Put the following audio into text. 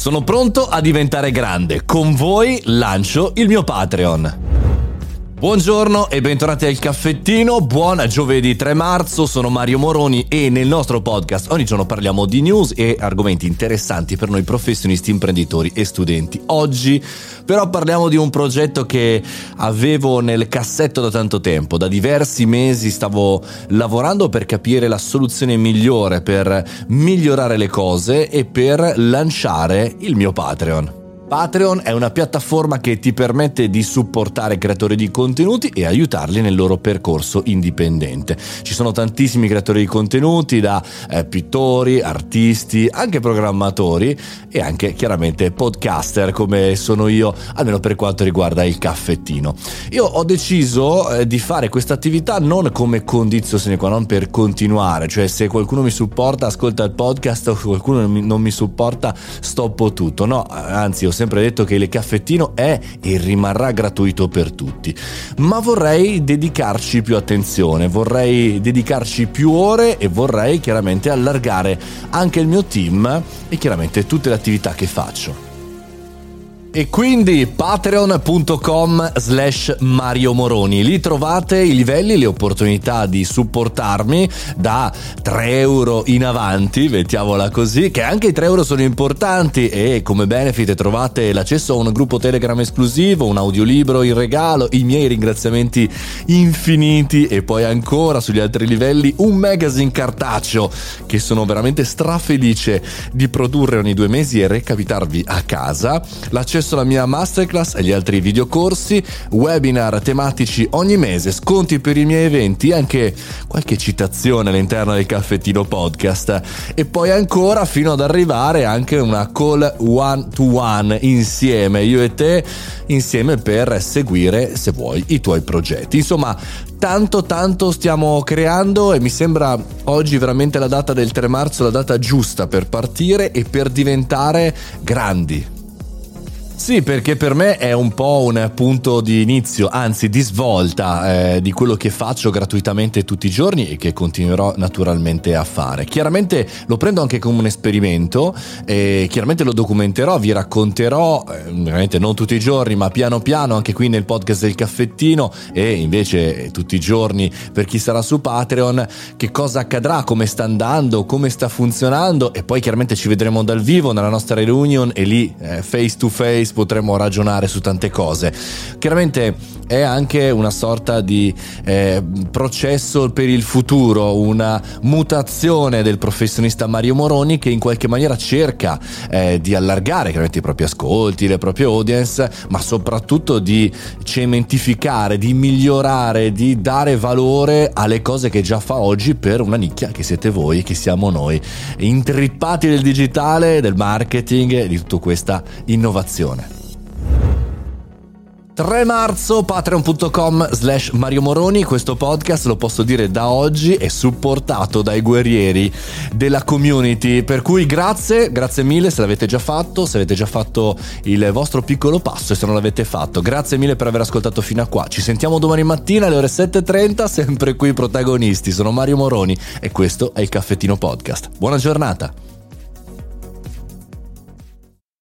Sono pronto a diventare grande. Con voi lancio il mio Patreon. Buongiorno e bentornati al caffettino, buon giovedì 3 marzo, sono Mario Moroni e nel nostro podcast ogni giorno parliamo di news e argomenti interessanti per noi professionisti, imprenditori e studenti. Oggi però parliamo di un progetto che avevo nel cassetto da tanto tempo, da diversi mesi stavo lavorando per capire la soluzione migliore per migliorare le cose e per lanciare il mio Patreon. Patreon è una piattaforma che ti permette di supportare creatori di contenuti e aiutarli nel loro percorso indipendente. Ci sono tantissimi creatori di contenuti, da eh, pittori, artisti, anche programmatori e anche chiaramente podcaster come sono io, almeno per quanto riguarda il caffettino. Io ho deciso eh, di fare questa attività non come condizione sine qua non per continuare, cioè se qualcuno mi supporta ascolta il podcast o qualcuno non mi, supporta stoppo tutto. No, anzi ho sempre detto che il caffettino è e rimarrà gratuito per tutti, ma vorrei dedicarci più attenzione, vorrei dedicarci più ore e vorrei chiaramente allargare anche il mio team e chiaramente tutte le attività che faccio. E quindi patreon.com slash Mario Moroni, lì trovate i livelli, le opportunità di supportarmi da 3 euro in avanti, mettiamola così, che anche i 3 euro sono importanti e come benefit trovate l'accesso a un gruppo Telegram esclusivo, un audiolibro in regalo, i miei ringraziamenti infiniti e poi ancora sugli altri livelli un magazine cartaceo che sono veramente strafelice di produrre ogni due mesi e recapitarvi a casa, l'accesso accesso alla mia masterclass e agli altri videocorsi, webinar tematici ogni mese, sconti per i miei eventi, anche qualche citazione all'interno del caffettino podcast e poi ancora fino ad arrivare anche una call one to one insieme, io e te insieme per seguire se vuoi i tuoi progetti. Insomma, tanto tanto stiamo creando e mi sembra oggi veramente la data del 3 marzo la data giusta per partire e per diventare grandi. Sì, perché per me è un po' un punto di inizio, anzi di svolta eh, di quello che faccio gratuitamente tutti i giorni e che continuerò naturalmente a fare. Chiaramente lo prendo anche come un esperimento e chiaramente lo documenterò, vi racconterò, eh, ovviamente non tutti i giorni, ma piano piano anche qui nel podcast del caffettino e invece tutti i giorni per chi sarà su Patreon, che cosa accadrà, come sta andando, come sta funzionando e poi chiaramente ci vedremo dal vivo nella nostra reunion e lì eh, face to face potremmo ragionare su tante cose. Chiaramente è anche una sorta di eh, processo per il futuro, una mutazione del professionista Mario Moroni che in qualche maniera cerca eh, di allargare chiaramente i propri ascolti, le proprie audience, ma soprattutto di cementificare, di migliorare, di dare valore alle cose che già fa oggi per una nicchia che siete voi, che siamo noi, intrippati del digitale, del marketing, di tutta questa innovazione. 3 marzo patreon.com slash Mario Moroni. Questo podcast lo posso dire da oggi è supportato dai guerrieri della community. Per cui grazie grazie mille se l'avete già fatto se avete già fatto il vostro piccolo passo e se non l'avete fatto. Grazie mille per aver ascoltato fino a qua. Ci sentiamo domani mattina alle ore 7.30 sempre qui protagonisti. Sono Mario Moroni e questo è il caffettino podcast. Buona giornata